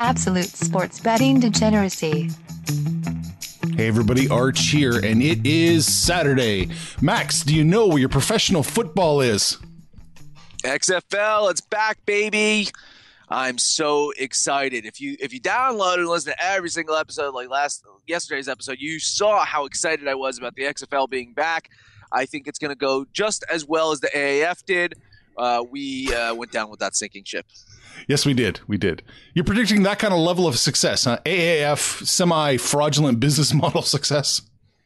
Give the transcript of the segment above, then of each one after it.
Absolute sports betting degeneracy. Hey everybody, Arch here, and it is Saturday. Max, do you know where your professional football is? XFL, it's back, baby. I'm so excited. If you if you download and listen to every single episode, like last yesterday's episode, you saw how excited I was about the XFL being back. I think it's going to go just as well as the AAF did. Uh, we uh, went down with that sinking ship. Yes, we did. We did. You're predicting that kind of level of success, huh? AAF semi fraudulent business model success.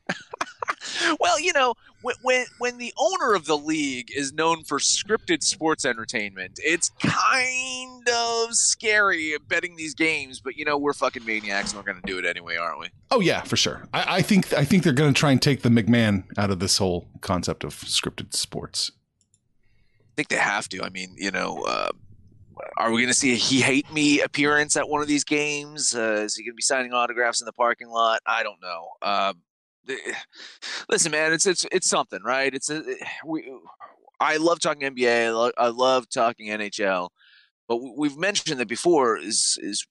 well, you know, when, when when the owner of the league is known for scripted sports entertainment, it's kind of scary betting these games. But you know, we're fucking maniacs, and we're going to do it anyway, aren't we? Oh yeah, for sure. I, I think I think they're going to try and take the McMahon out of this whole concept of scripted sports. I think they have to. I mean, you know. Uh, are we going to see a he hate me appearance at one of these games? Uh, is he going to be signing autographs in the parking lot? I don't know. Uh, listen, man, it's it's it's something, right? It's a, we. I love talking NBA. I love, I love talking NHL, but we've mentioned that before. Is is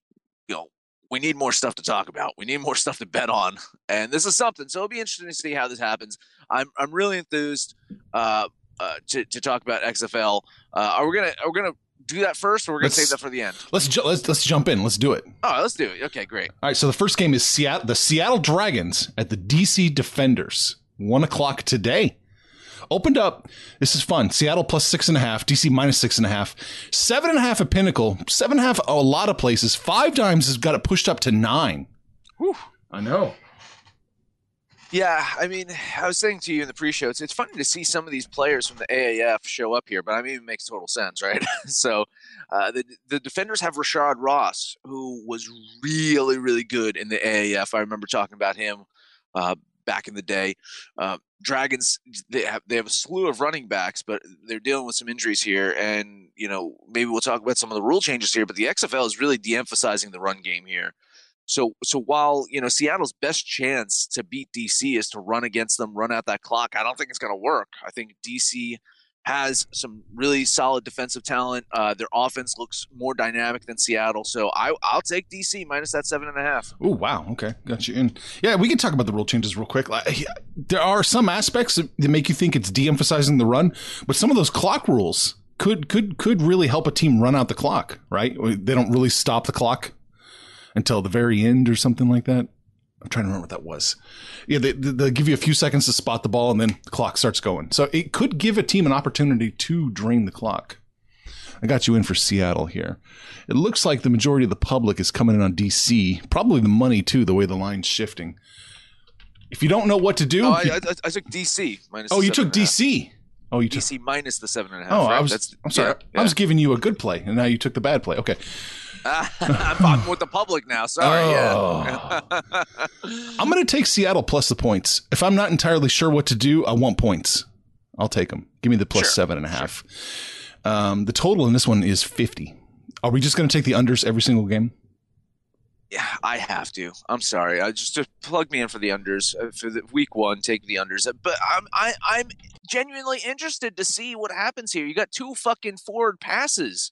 you know we need more stuff to talk about. We need more stuff to bet on, and this is something. So it'll be interesting to see how this happens. I'm I'm really enthused uh, uh, to to talk about XFL. Uh, are we gonna are we gonna do that first, or we're gonna let's, save that for the end? Let's ju- let's let's jump in. Let's do it. Oh, let's do it. Okay, great. All right. So the first game is Seattle, the Seattle Dragons at the DC Defenders. One o'clock today. Opened up. This is fun. Seattle plus six and a half. DC minus six and a half. Seven and a half at Pinnacle. Seven and a half a lot of places. 5Dimes has got it pushed up to nine. Whew. I know. Yeah, I mean, I was saying to you in the pre-show, it's, it's funny to see some of these players from the AAF show up here, but I mean, it makes total sense, right? so, uh, the the defenders have Rashad Ross, who was really, really good in the AAF. I remember talking about him uh, back in the day. Uh, Dragons, they have they have a slew of running backs, but they're dealing with some injuries here, and you know, maybe we'll talk about some of the rule changes here. But the XFL is really de-emphasizing the run game here. So so while you know Seattle's best chance to beat DC is to run against them, run out that clock, I don't think it's going to work. I think DC has some really solid defensive talent. Uh, their offense looks more dynamic than Seattle, so I, will take DC minus that seven and a half. Oh wow, okay, got you. And yeah, we can talk about the rule changes real quick. There are some aspects that make you think it's de-emphasizing the run, but some of those clock rules could could could really help a team run out the clock. Right? They don't really stop the clock until the very end or something like that. I'm trying to remember what that was. Yeah, they, they give you a few seconds to spot the ball and then the clock starts going. So it could give a team an opportunity to drain the clock. I got you in for Seattle here. It looks like the majority of the public is coming in on DC. Probably the money too, the way the line's shifting. If you don't know what to do, oh, I, I, I, took DC minus. Oh, oh, you took DC. Oh, you took DC minus the seven and a half. Oh, right? I was. I'm sorry. Yeah, yeah. I was giving you a good play, and now you took the bad play. Okay. I'm with the public now. Sorry. Oh. Yeah. I'm going to take Seattle plus the points. If I'm not entirely sure what to do, I want points. I'll take them. Give me the plus sure. seven and a half. Sure. Um, the total in this one is 50. Are we just going to take the unders every single game? Yeah, I have to. I'm sorry. I just, just plug me in for the unders uh, for the week one. Take the unders. But I'm I, I'm genuinely interested to see what happens here. You got two fucking forward passes.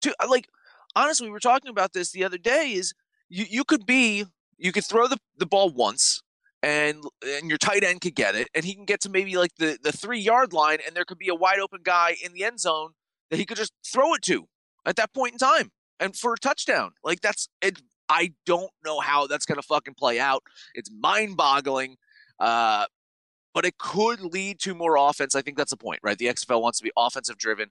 Two like honestly, we were talking about this the other day. Is you you could be you could throw the, the ball once and and your tight end could get it and he can get to maybe like the the three yard line and there could be a wide open guy in the end zone that he could just throw it to at that point in time and for a touchdown. Like that's it. I don't know how that's to fucking play out. It's mind boggling. Uh, but it could lead to more offense. I think that's the point, right? The XFL wants to be offensive driven.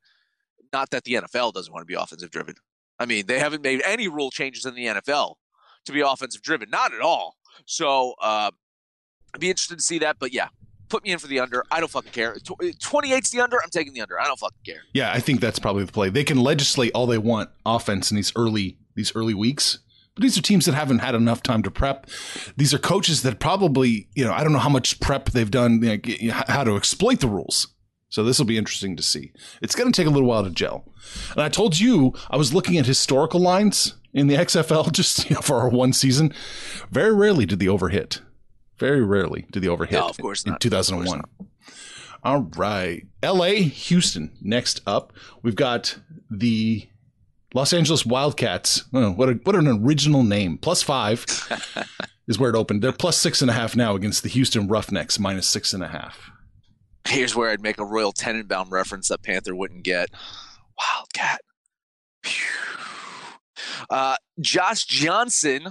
Not that the NFL doesn't want to be offensive driven. I mean, they haven't made any rule changes in the NFL to be offensive driven, not at all. So uh, I'd be interested to see that. But yeah, put me in for the under. I don't fucking care. 28's the under. I'm taking the under. I don't fucking care. Yeah, I think that's probably the play. They can legislate all they want offense in these early these early weeks. But these are teams that haven't had enough time to prep. These are coaches that probably, you know, I don't know how much prep they've done, you know, how to exploit the rules. So this will be interesting to see. It's going to take a little while to gel. And I told you I was looking at historical lines in the XFL just you know, for our one season. Very rarely did the overhit. Very rarely did the overhit. No, of course in, not. In 2001. All right. LA, Houston. Next up, we've got the Los Angeles Wildcats. Oh, what a, what an original name. Plus five is where it opened. They're plus six and a half now against the Houston Roughnecks, minus six and a half. Here's where I'd make a Royal Tenenbaum reference that Panther wouldn't get. Wildcat. Uh, Josh Johnson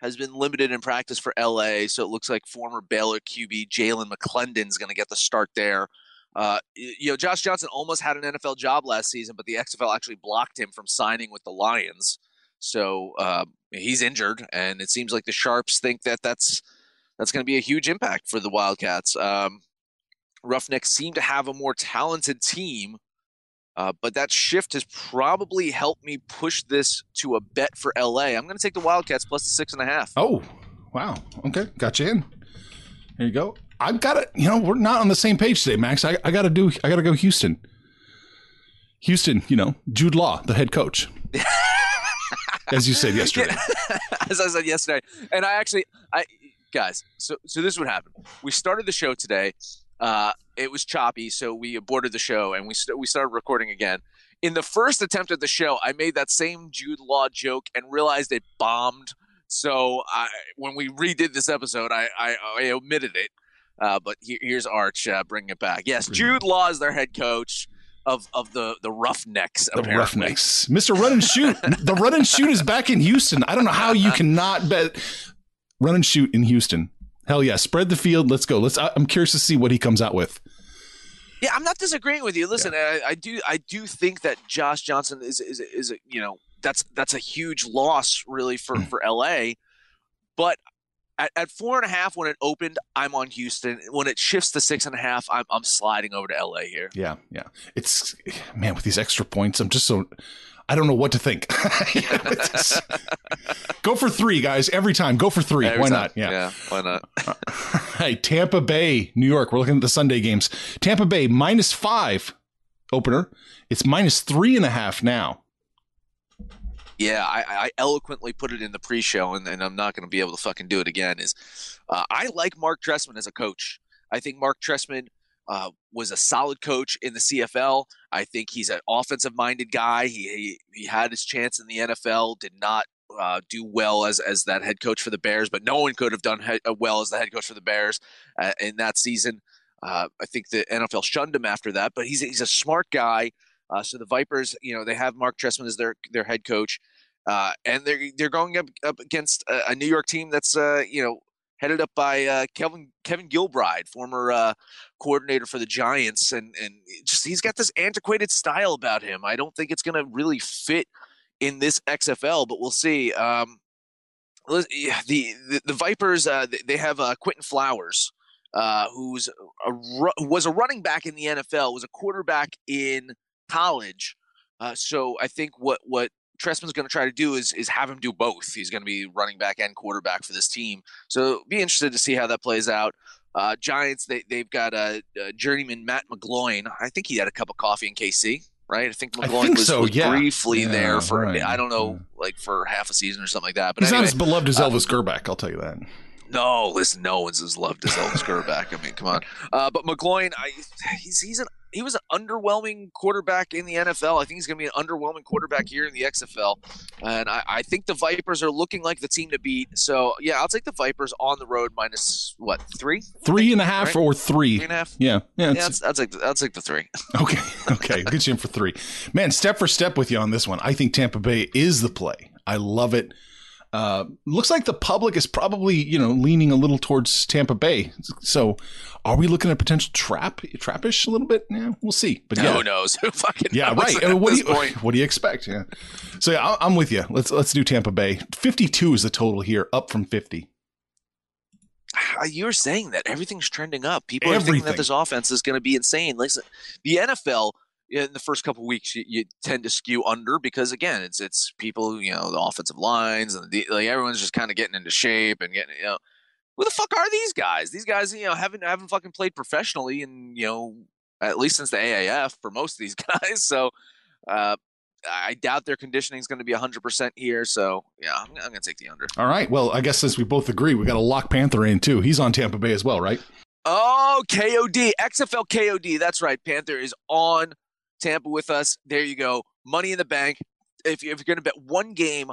has been limited in practice for LA, so it looks like former Baylor QB Jalan McClendon's going to get the start there. Uh, you know, Josh Johnson almost had an NFL job last season, but the XFL actually blocked him from signing with the Lions. So uh, he's injured, and it seems like the Sharps think that that's that's going to be a huge impact for the Wildcats. Um, Roughnecks seem to have a more talented team, uh, but that shift has probably helped me push this to a bet for LA. I'm going to take the Wildcats plus the six and a half. Oh, wow. Okay, got you in. There you go. I've got it. You know, we're not on the same page today, Max. I, I got to do. I got to go Houston. Houston. You know, Jude Law, the head coach. As you said yesterday. As I said yesterday, and I actually, I guys. So, so this is what happened. We started the show today. Uh, it was choppy, so we aborted the show and we st- we started recording again. In the first attempt at the show, I made that same Jude Law joke and realized it bombed. So I, when we redid this episode, I, I, I omitted it. Uh, but here, here's Arch uh, bringing it back. Yes, Jude Law is their head coach of of the the Roughnecks. The apparently. Roughnecks, Mr. Run and Shoot. the Run and Shoot is back in Houston. I don't know how you cannot bet Run and Shoot in Houston. Hell yeah, spread the field. Let's go. Let's. I'm curious to see what he comes out with. Yeah, I'm not disagreeing with you. Listen, yeah. I, I, do I do think that Josh Johnson is is is a, you know that's that's a huge loss really for Mm. for LA, but. At, at four and a half when it opened, I'm on Houston. When it shifts to six and a half, I'm, I'm sliding over to LA here. Yeah, yeah. It's man with these extra points. I'm just so I don't know what to think. go for three, guys. Every time, go for three. Every why time. not? Yeah. yeah, why not? hey, Tampa Bay, New York. We're looking at the Sunday games. Tampa Bay minus five opener. It's minus three and a half now. Yeah, I, I eloquently put it in the pre-show, and, and I'm not going to be able to fucking do it again. Is uh, I like Marc Trestman as a coach. I think Marc Trestman uh, was a solid coach in the CFL. I think he's an offensive-minded guy. He, he he had his chance in the NFL. Did not uh, do well as as that head coach for the Bears, but no one could have done he- well as the head coach for the Bears uh, in that season. Uh, I think the NFL shunned him after that, but he's he's a smart guy. Uh, so the Vipers, you know, they have Marc Trestman as their their head coach, uh, and they're they're going up, up against a, a New York team that's uh, you know headed up by uh, Kevin Kevin Gilbride, former uh, coordinator for the Giants, and and just he's got this antiquated style about him. I don't think it's going to really fit in this XFL, but we'll see. Um, the, the the Vipers uh, they have uh, Quinton Flowers. Uh, who's a, was a running back in the NFL, was a quarterback in college. Uh, so I think what what Trestman's going to try to do is is have him do both. He's going to be running back and quarterback for this team. So be interested to see how that plays out. Uh, Giants they they've got a, a journeyman Matt McGloin. I think he had a cup of coffee in KC. right? I think I McGloin think was, so, was yeah. briefly Yeah, there for right, I don't know, yeah. like for half a season or something like that. But He's anyway, not as beloved as uh, Elvis Grbac, I'll tell you that. no, listen, no one's as loved as Elvis Grbac. I mean, come on. Uh, but McGloin, I, he's he's an he was an underwhelming quarterback in the NFL. I think he's going to be an underwhelming quarterback here in the XFL, and I, I think the Vipers are looking like the team to beat. So yeah, I'll take the Vipers on the road minus what three, Three and a half Right? or three. three and a half. Yeah, yeah. Yeah, that's, that's like that's like the three. Okay. Okay. i Get you in for three. Man, step for step with you on this one. I think Tampa Bay is the play. I love it. Uh, looks like the public is probably, you know, leaning a little towards Tampa Bay. So are we looking at potential trap, trappish a little bit? Yeah, we'll see. But yeah. Who knows? Who fucking Yeah, right. at I mean, what, do you, point? what do you expect? Yeah. So yeah, I'm with you. Let's let's do Tampa Bay. 52 is the total here, up from 50. Uh, you were saying that everything's trending up. People are thinking that this offense is going to be insane. Listen, the NFL in the first couple weeks you, you tend to skew under because again, it's it's people you know the offensive lines and the, like everyone's just kind of getting into shape and getting you know who the fuck are these guys? These guys you know haven't haven't fucking played professionally and you know at least since the AAF for most of these guys. So. Uh, I doubt their conditioning is going to be 100% here. So, yeah, I'm, I'm going to take the under. All right. Well, I guess since we both agree, we got to lock Panther in too. He's on Tampa Bay as well, right? Oh, KOD, XFL KOD. That's right. Panther is on Tampa with us. There you go. Money in the bank. If, you- if you're going to bet one game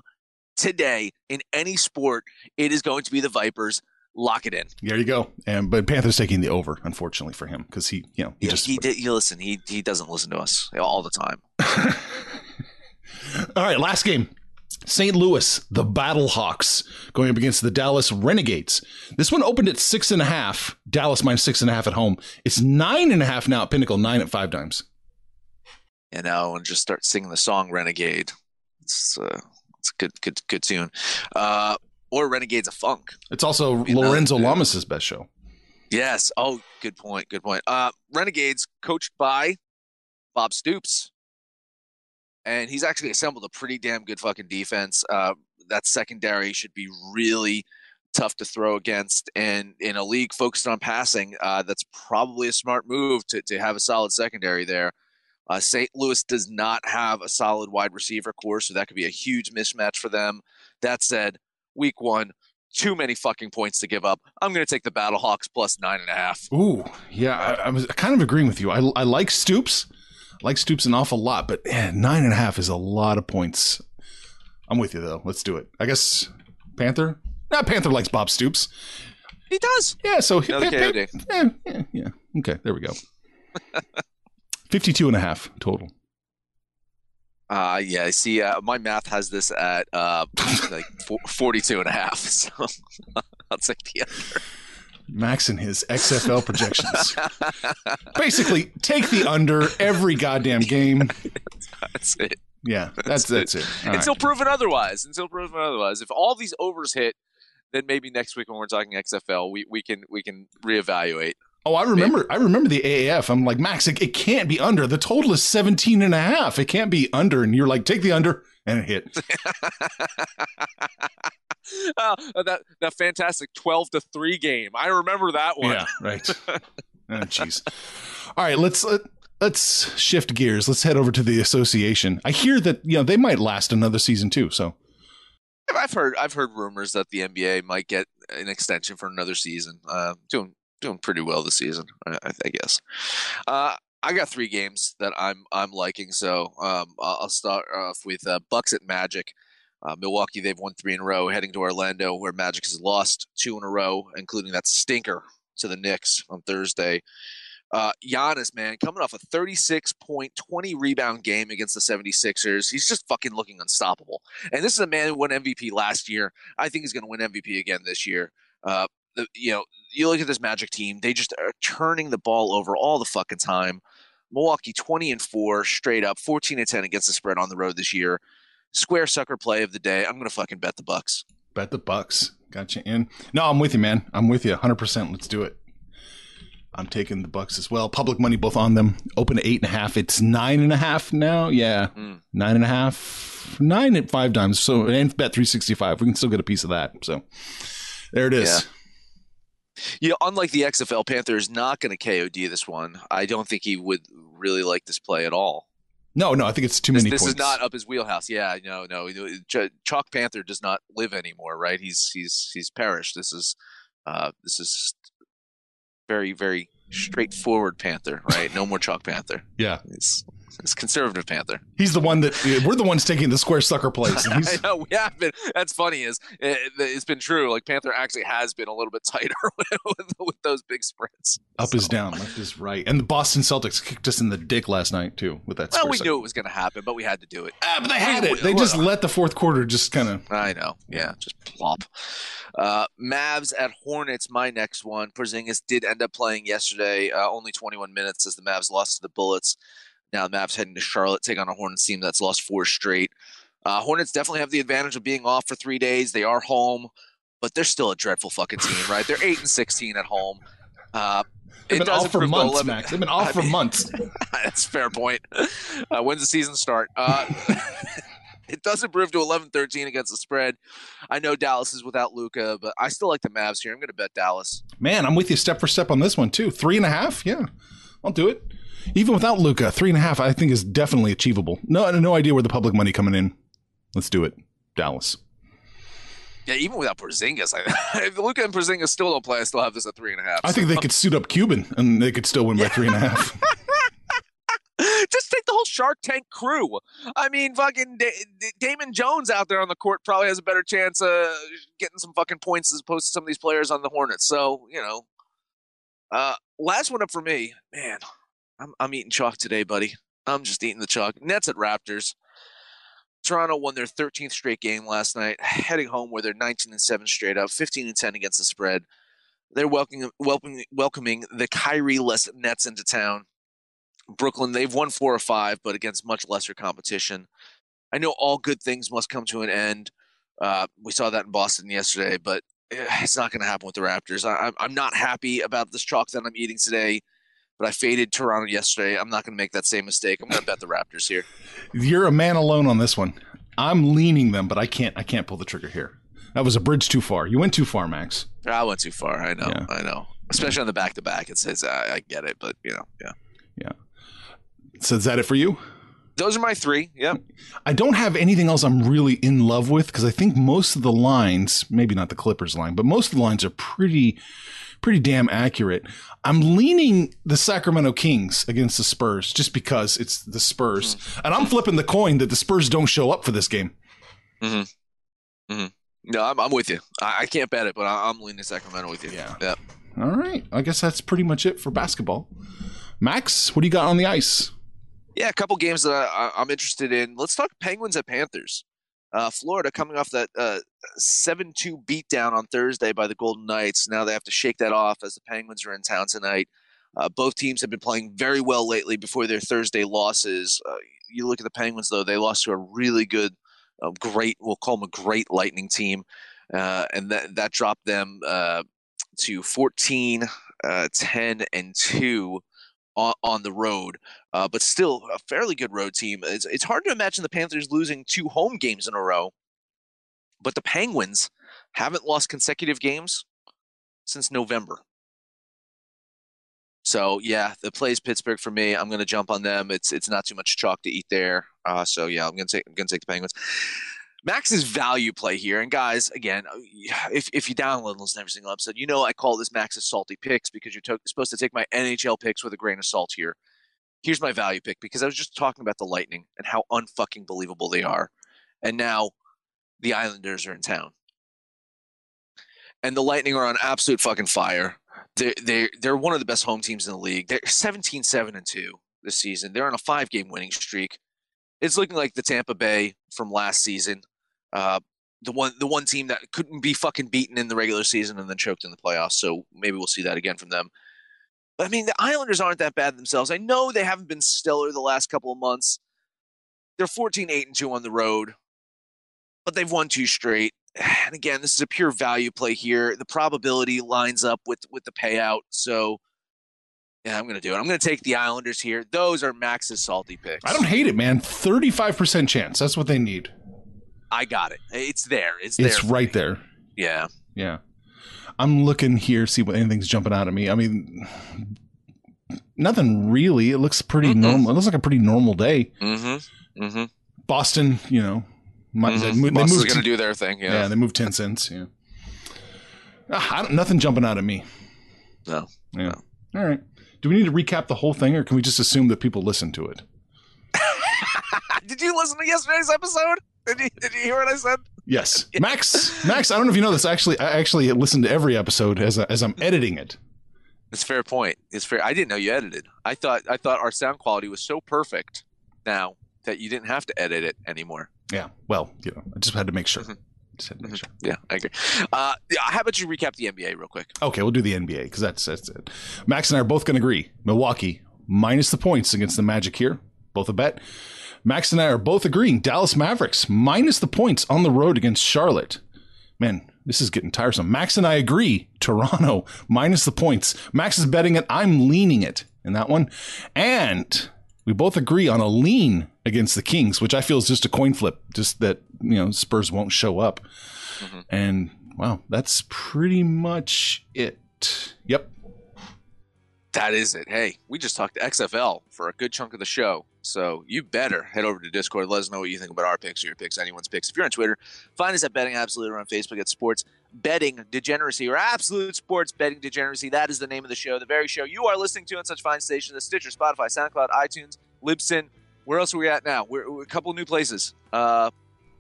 today in any sport, it is going to be the Vipers. Lock it in. There you go. And but Panther's taking the over, unfortunately for him, because he, you know, he He, just he did. You listen. He he doesn't listen to us all the time. All right, last game. St. Louis, the Battlehawks, going up against the Dallas Renegades. This one opened at six and a half. Dallas minus six and a half at home. It's nine and a half now at Pinnacle, nine at 5Dimes. You know, and just start singing the song "Renegade." It's uh, it's a good good good tune. Uh, or "Renegades of Funk." It's also know, Lorenzo yeah. Lamas' best show. Yes. Oh, good point. Good point. Uh, Renegades coached by Bob Stoops, and he's actually assembled a pretty damn good fucking defense. Uh, that secondary should be really tough to throw against, and in a league focused on passing, uh, that's probably a smart move to to have a solid secondary there. Uh, St. Louis does not have a solid wide receiver core, so that could be a huge mismatch for them. That said, week one, too many fucking points to give up. I'm going to take the Battlehawks plus nine and a half. Ooh, yeah, I, I was kind of agreeing with you. I, I like Stoops, I like Stoops an awful lot, but man, nine and a half is a lot of points. I'm with you though. Let's do it. I guess Panther. Not Panther likes Bob Stoops. He does. Yeah, so he, Another Pan- KOD. yeah, yeah, yeah. Okay, there we go. 52 and a half total. Uh, yeah, I see, uh, my math has this at uh, like four, 42 and a half. So I'll take the under. Max and his XFL projections. Basically, take the under every goddamn game. That's it. Yeah, that's that's it. All right. Until proven otherwise. Until proven otherwise. If all these overs hit, then maybe next week when we're talking XFL, we, we can we can reevaluate. Oh, I remember. I remember the AAF. I'm like, Max, it, it can't be under. The total is 17 and a half. It can't be under. And you're like, take the under, and it hit. uh, that that fantastic 12 to 3 game. I remember that one. Yeah, right. oh. All right, let's let, let's shift gears. Let's head over to the association. I hear that you know they might last another season too. So I've heard I've heard rumors that the NBA might get an extension for another season. Uh, doing doing pretty well this season, I, I guess. Uh, I got three games that I'm I'm liking, so um, I'll start off with uh, Bucks at Magic. Uh, Milwaukee, they've won three in a row. Heading to Orlando, where Magic has lost two in a row, including that stinker to the Knicks on Thursday. Uh, Giannis, man, coming off a 36 point, 20 rebound game against the 76ers. He's just fucking looking unstoppable. And this is a man who won MVP last year. I think he's going to win MVP again this year. Uh, the, you know, you look at this Magic team; they just are turning the ball over all the fucking time. Milwaukee twenty and four straight up, fourteen and ten against the spread on the road this year. Square sucker play of the day. I'm going to fucking bet the Bucks. bet the Bucks. Got you in. No, I'm with you, man. I'm with you 100. percent Let's do it. I'm taking the Bucks as well. Public money both on them. Open at eight and a half. It's nine and a half now. Yeah, Mm. nine and a half. Nine at 5Dimes. So and bet 365. We can still get a piece of that. So there it is. Yeah. You know, unlike the XFL, Panther is not going to KOD this one. I don't think he would really like this play at all. No, no, I think it's too This, many this points. is not up his wheelhouse. Yeah, no, no. Chalk Panther does not live anymore, right? He's he's he's perished. This is uh, this is very very straightforward Panther, right? No more Chalk Panther. yeah, It's it's conservative Panther. he's the one that we're the ones taking the square sucker place. And I know we have been. That's funny. Is it, it's been true. Like Panther actually has been a little bit tighter with, with those big spreads. up is down, left is right, and the Boston Celtics kicked us in the dick last night too with that. Well, we sucker. knew it was going to happen, but we had to do it. Ah, but they had We- it. They just let the fourth quarter just kind of. I know. Yeah, just plop. Uh, Mavs at Hornets, my next one. Porzingis did end up playing yesterday, uh, only 21 minutes as the Mavs lost to the Bullets. Now the Mavs heading to Charlotte, take on a Hornets team that's lost four straight. Uh, Hornets definitely have the advantage of being off for three days. They are home, but they're still a dreadful fucking team, right? They're eight and 16 at home. Uh, They've it been does off for months, 11 Max. They've been off I for mean- months. That's a fair point. Uh, when's the season start? Uh, it does improve to 11-13 against the spread. I know Dallas is without Luka, but I still like the Mavs here. I'm going to bet Dallas. Man, I'm with you step for step on this one too. Three and a half, yeah, I'll do it. Even without Luka, three and a half, I think is definitely achievable. No, no idea where the public money coming in. Let's do it, Dallas. Yeah, even without Porzingis, I, if Luka and Porzingis still don't play, I still have this at three and a half. I think they could suit up Cuban and they could still win by three and a half. just take the whole Shark Tank crew. I mean, fucking da- Da- Damon Jones out there on the court probably has a better chance of getting some fucking points as opposed to some of these players on the Hornets. So you know, uh, last one up for me, man. I'm I'm eating chalk today, buddy. I'm just eating the chalk. Nets at Raptors. Toronto won their 13th straight game last night, heading home where they're 19 and 7 straight up, 15 and 10 against the spread. They're welcoming welcoming, welcoming the Kyrie-less Nets into town. Brooklyn, they've won four or five, but against much lesser competition. I know all good things must come to an end. Uh, we saw that in Boston yesterday, but eh, it's not going to happen with the Raptors. I, I'm not happy about this chalk that I'm eating today, but I faded Toronto yesterday. I'm not going to make that same mistake. I'm going to bet the Raptors here. You're a man alone on this one. I'm leaning them, but I can't. I can't pull the trigger here. That was a bridge too far. You went too far, Max. I went too far. I know. Yeah. I know. Especially on the back to back, it says I, I get it, but you know, yeah. Yeah. So is that it for you? Those are my three. Yep. I don't have anything else I'm really in love with because I think most of the lines, maybe not the Clippers line, but most of the lines are pretty, pretty damn accurate. I'm leaning the Sacramento Kings against the Spurs just because it's the Spurs, mm-hmm. and I'm flipping the coin that the Spurs don't show up for this game. Mm-hmm. Mm-hmm. No, I'm, I'm with you. I, I can't bet it, but I, I'm leaning Sacramento with you. Yeah. Yep. All right, I guess that's pretty much it for basketball. Max, what do you got on the ice? Yeah, a couple games that I, I, I'm interested in. Let's talk Penguins at Panthers. Uh, Florida coming off that uh, 7-2 beatdown on Thursday by the Golden Knights. Now they have to shake that off as the Penguins are in town tonight. Uh, both teams have been playing very well lately before their Thursday losses. Uh, you look at the Penguins, though; they lost to a really good, uh, great, we'll call them a great Lightning team, uh, and that that dropped them uh, to 14, uh, 10, and two on, on the road uh, but still a fairly good road team. It's, it's hard to imagine the Panthers losing two home games in a row, but the Penguins haven't lost consecutive games since November. So yeah, the plays Pittsburgh for me. I'm going to jump on them. It's it's not too much chalk to eat there. Uh, so yeah, I'm going to take I'm going to take the Penguins. Max's value play here, and guys, again, uh, if if you download to every single episode, you know I call this Max's salty picks because you're to- supposed to take my NHL picks with a grain of salt here here's my value pick because I was just talking about the Lightning and how unfucking believable they are. And now the Islanders are in town. And the Lightning are on absolute fucking fire. They're, they're, they're one of the best home teams in the league. They're 17 7 and 2 this season. They're on a five game winning streak. It's looking like the Tampa Bay from last season. Uh, the one the one team that couldn't be fucking beaten in the regular season and then choked in the playoffs. So maybe we'll see that again from them. But I mean, the Islanders aren't that bad themselves. I know they haven't been stellar the last couple of months. They're 14 8 and 2 on the road, but they've won two straight. And again, this is a pure value play here. The probability lines up with with the payout. So yeah, I'm going to do it. I'm going to take the Islanders here. Those are Max's salty picks. I don't hate it, man. Thirty-five percent chance. That's what they need. I got it. It's there. It's there. It's right me. there. Yeah. Yeah. I'm looking here, see what anything's jumping out at me. I mean, nothing really. It looks pretty Mhm. normal. It looks like a pretty normal day. Mm-hmm. Mm-hmm. Boston, you know, might, they, mm-hmm. they Boston's moved. going to do their thing. yeah. Yeah. they moved ten cents. Yeah, Ah, I don't, nothing jumping out at me. No. Yeah. All right. Do we need to recap the whole thing, or can we just assume that people listen to it? Did you listen to yesterday's episode? Did you, did you hear what I said? Yes, Max. Max, I don't know if you know this. Actually, I actually listen to every episode as I, as I'm editing it. It's fair point. It's fair. I didn't know you edited. I thought I thought our sound quality was so perfect now that you didn't have to edit it anymore. Yeah. Well, you know, I just had to make sure. Mhm. Just had to make sure. Yeah, I agree. Uh, yeah, how about you recap the NBA real quick? Okay, we'll do the NBA because that's that's it. Max and I are both going to agree. Milwaukee minus the points against the Magic here, both a bet. Max and I are both agreeing. Dallas Mavericks minus the points on the road against Charlotte. Man, this is getting tiresome. Max and I agree. Toronto minus the points. Max is betting it. I'm leaning it in that one, and we both agree on a lean against the Kings, which I feel is just a coin flip. Just that you know Spurs won't show up, mm-hmm. and wow, that's pretty much it. Yep. That is it. Hey, we just talked to XFL for a good chunk of the show. So you better head over to Discord. Let us know what you think about our picks or your picks, anyone's picks. If you're on Twitter, find us at Betting Absolute or on Facebook at Sports Betting Degeneracy or Absolute Sports Betting Degeneracy. That is the name of the show, the very show you are listening to on such fine stations as Stitcher, Spotify, SoundCloud, iTunes, Libsyn. Where else are we at now? We're, we're a couple new places. Uh,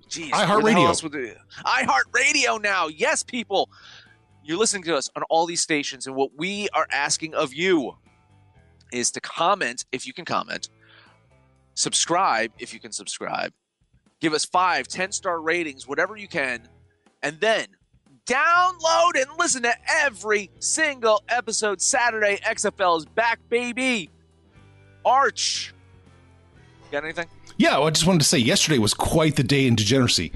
geez, where the hell iHeartRadio. iHeartRadio now. Yes, people. You're listening to us on all these stations, and what we are asking of you is to comment if you can comment, subscribe if you can subscribe, give us five, 10 star ratings, whatever you can, and then download and listen to every single episode Saturday. XFL is back, baby. Arch. Got anything? Yeah, well, I just wanted to say yesterday was quite the day in degeneracy.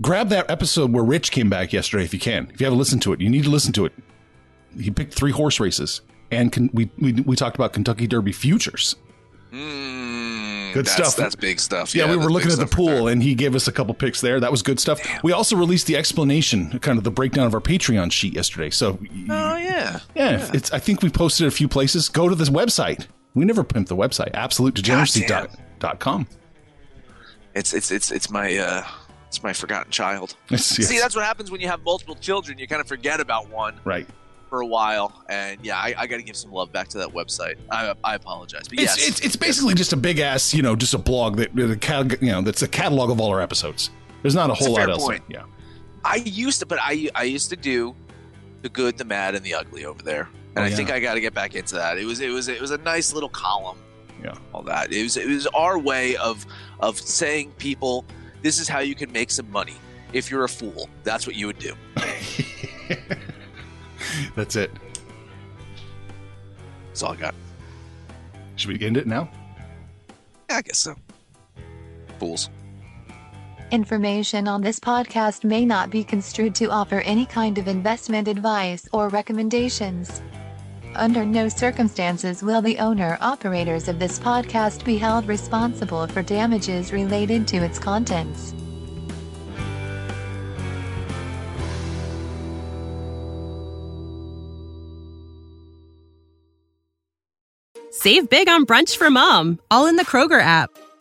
Grab that episode where Rich came back yesterday if you can. If you haven't listened to it, you need to listen to it. He picked three horse races, and con- we, we we talked about Kentucky Derby futures. Mm, Good that's, stuff. That's big stuff. Yeah, we were looking at the pool, and he gave us a couple picks there. That was good stuff. We also released the explanation, kind of the breakdown of our Patreon sheet yesterday. So, Oh, yeah. yeah, it's. I think we posted it a few places. Go to this website. We never pimped the website. AbsoluteDegeneracy.com. It's, it's, it's, it's my. Uh, it's my forgotten child. Yes. See, that's what happens when you have multiple children. You kind of forget about one right. for a while, and yeah, I, I got to give some love back to that website. I, I apologize, but It's, yes, it's it's basically just a big ass, you know, just a blog that a cat- you know that's a catalog of all our episodes. There's not a It's a whole fair lot else. point. Yeah. I used to, but I I used to do the good, the mad, and the ugly over there, and Oh, I yeah. think I got to get back into that. It was it was it was a nice little column. Yeah. all that it was it was our way of of saying people this is how you can make some money if you're a fool. That's what you would do. That's it. That's all I got. Should we end it now? Yeah, I guess so. Fools. Information on this podcast may not be construed to offer any kind of investment advice or recommendations. Under no circumstances will the owner operators of this podcast be held responsible for damages related to its contents. Save big on brunch for mom, all in the Kroger app.